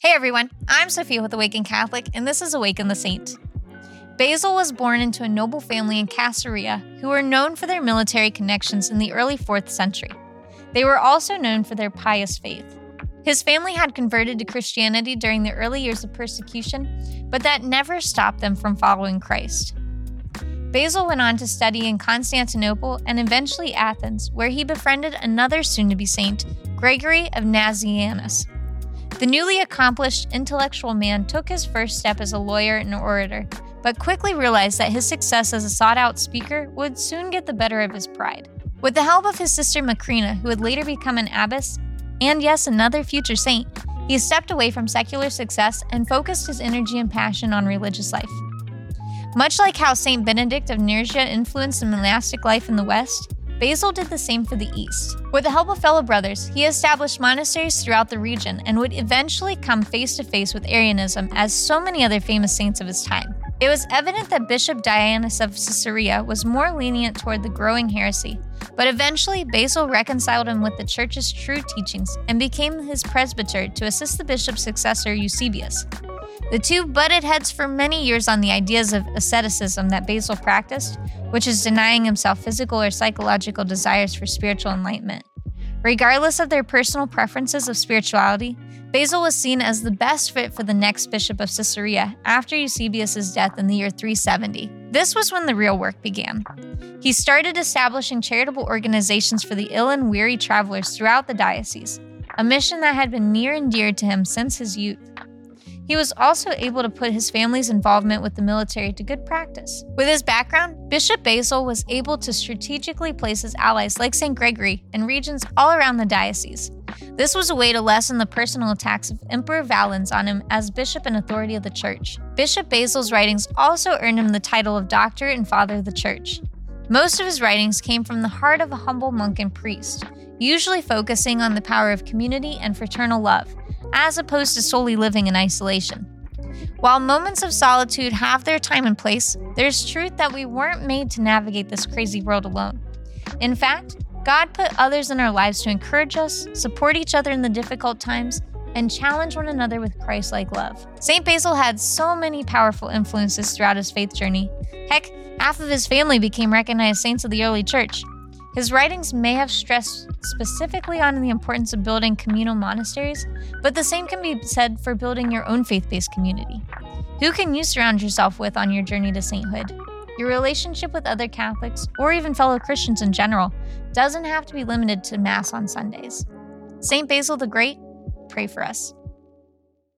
Hey everyone, I'm Sophia with Awaken Catholic, and this is Awaken the Saint. Basil was born into a noble family in Caesarea who were known for their military connections in the early 4th century. They were also known for their pious faith. His family had converted to Christianity during the early years of persecution, but that never stopped them from following Christ. Basil went on to study in Constantinople and eventually Athens, where he befriended another soon to be saint, Gregory of Nazianzus. The newly accomplished intellectual man took his first step as a lawyer and orator, but quickly realized that his success as a sought out speaker would soon get the better of his pride. With the help of his sister Macrina, who would later become an abbess, and yes, another future saint, he stepped away from secular success and focused his energy and passion on religious life. Much like how Saint Benedict of Nursia influenced the monastic life in the West, Basil did the same for the East. With the help of fellow brothers, he established monasteries throughout the region and would eventually come face to face with Arianism as so many other famous saints of his time. It was evident that Bishop Dionysius of Caesarea was more lenient toward the growing heresy, but eventually Basil reconciled him with the church's true teachings and became his presbyter to assist the bishop's successor Eusebius. The two butted heads for many years on the ideas of asceticism that Basil practiced, which is denying himself physical or psychological desires for spiritual enlightenment. Regardless of their personal preferences of spirituality, Basil was seen as the best fit for the next bishop of Caesarea after Eusebius' death in the year 370. This was when the real work began. He started establishing charitable organizations for the ill and weary travelers throughout the diocese, a mission that had been near and dear to him since his youth. He was also able to put his family's involvement with the military to good practice. With his background, Bishop Basil was able to strategically place his allies like St. Gregory in regions all around the diocese. This was a way to lessen the personal attacks of Emperor Valens on him as bishop and authority of the church. Bishop Basil's writings also earned him the title of Doctor and Father of the Church. Most of his writings came from the heart of a humble monk and priest, usually focusing on the power of community and fraternal love as opposed to solely living in isolation. While moments of solitude have their time and place, there's truth that we weren't made to navigate this crazy world alone. In fact, God put others in our lives to encourage us, support each other in the difficult times, and challenge one another with Christ like love. St. Basil had so many powerful influences throughout his faith journey. Heck, half of his family became recognized saints of the early church. His writings may have stressed specifically on the importance of building communal monasteries, but the same can be said for building your own faith based community. Who can you surround yourself with on your journey to sainthood? Your relationship with other Catholics, or even fellow Christians in general, doesn't have to be limited to Mass on Sundays. St. Basil the Great, pray for us.